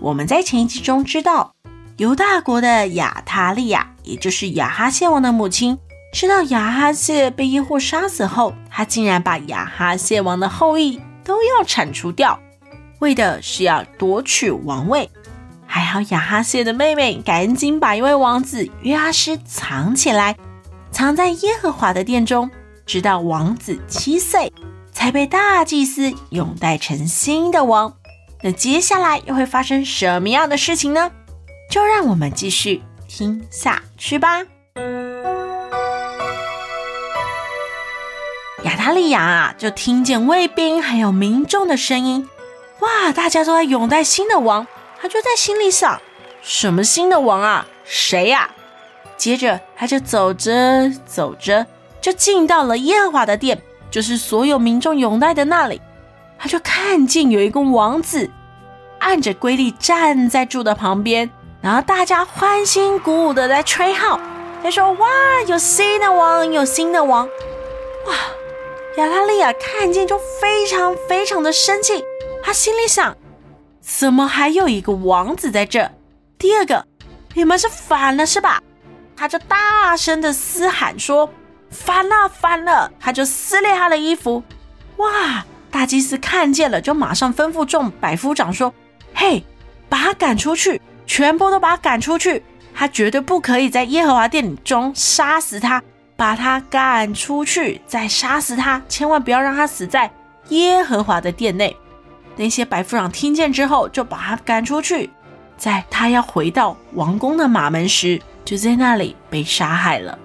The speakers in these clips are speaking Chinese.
我们在前一集中知道，犹大国的亚他利亚，也就是亚哈谢王的母亲，知道亚哈谢被耶户杀死后，她竟然把亚哈谢王的后裔都要铲除掉，为的是要夺取王位。还好亚哈谢的妹妹赶紧把一位王子约阿施藏起来，藏在耶和华的殿中，直到王子七岁，才被大祭司拥戴成新的王。那接下来又会发生什么样的事情呢？就让我们继续听下去吧。亚达利亚啊，就听见卫兵还有民众的声音，哇，大家都在拥戴新的王，他就在心里想：什么新的王啊？谁呀？接着他就走着走着，就进到了耶和华的殿，就是所有民众拥戴的那里。他就看见有一个王子按着规律站在柱的旁边，然后大家欢欣鼓舞的在吹号，他说：“哇，有新的王，有新的王！”哇，亚拉利亚看见就非常非常的生气，他心里想：怎么还有一个王子在这？第二个，你们是反了是吧？他就大声的嘶喊说：“反了，反了！”他就撕裂他的衣服，哇！大祭司看见了，就马上吩咐众百夫长说：“嘿，把他赶出去，全部都把他赶出去！他绝对不可以在耶和华殿里中杀死他，把他赶出去，再杀死他，千万不要让他死在耶和华的殿内。”那些百夫长听见之后，就把他赶出去，在他要回到王宫的马门时，就在那里被杀害了。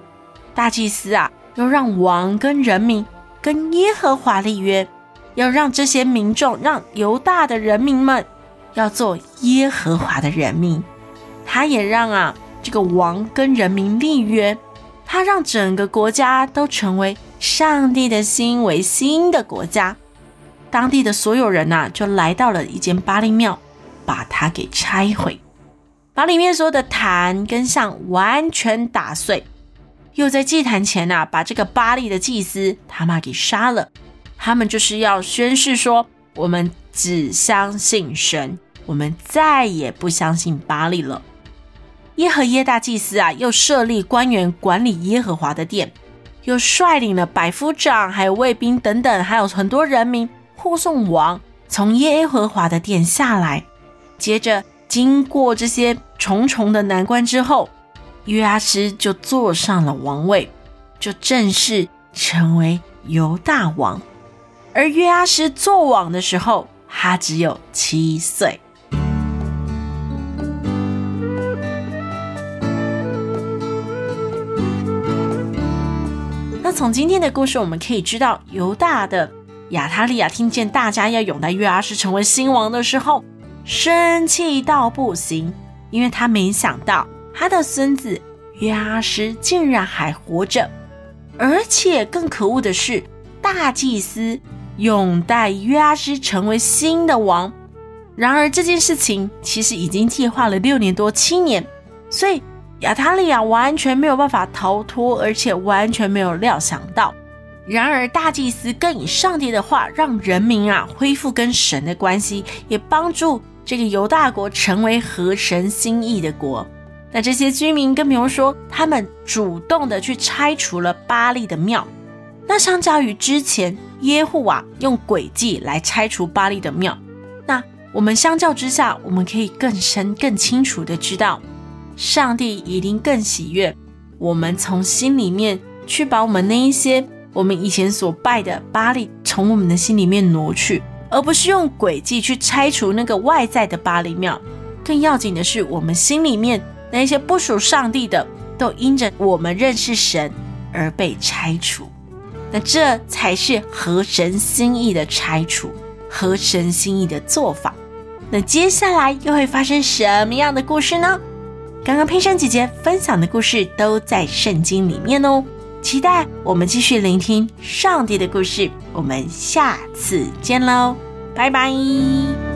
大祭司啊，又让王跟人民跟耶和华立约。要让这些民众，让犹大的人民们要做耶和华的人民。他也让啊这个王跟人民立约，他让整个国家都成为上帝的心为新的国家。当地的所有人呐、就来到了一间巴力庙，把它给拆毁，把里面所有的坛跟像完全打碎，又在祭坛前呐、把这个巴力的祭司他妈给杀了。他们就是要宣誓说：“我们只相信神，我们再也不相信巴力了。”耶和耶大祭司啊，又设立官员管理耶和华的殿，又率领了百夫长、还有卫兵等等，还有很多人民护送王从耶和华的殿下来。接着经过这些重重的难关之后，约阿施就坐上了王位，就正式成为犹大王。而约阿施做王的时候，他只有七岁。那从今天的故事，我们可以知道，犹大的亚他利亚听见大家要拥戴约阿施成为新王的时候，生气到不行，因为他没想到他的孙子约阿施竟然还活着，而且更可恶的是，大祭司。拥戴约阿施成为新的王，然而这件事情其实已经计划了六年多七年，所以亚他利亚完全没有办法逃脱，而且完全没有料想到。然而大祭司更以上帝的话，让人民啊恢复跟神的关系，也帮助这个犹大国成为合神心意的国。那这些居民更不用说，他们主动的去拆除了巴力的庙。那相较于之前。耶户啊，用诡计来拆除巴力的庙。那我们相较之下，我们可以更深、更清楚的知道，上帝一定更喜悦我们从心里面去把我们那一些我们以前所拜的巴力从我们的心里面挪去，而不是用诡计去拆除那个外在的巴力庙。更要紧的是，我们心里面那些不属上帝的，都因着我们认识神而被拆除。那这才是合神心意的拆除，合神心意的做法。那接下来又会发生什么样的故事呢？刚刚佩珊姐姐分享的故事都在圣经里面哦，期待我们继续聆听上帝的故事。我们下次见喽，拜拜。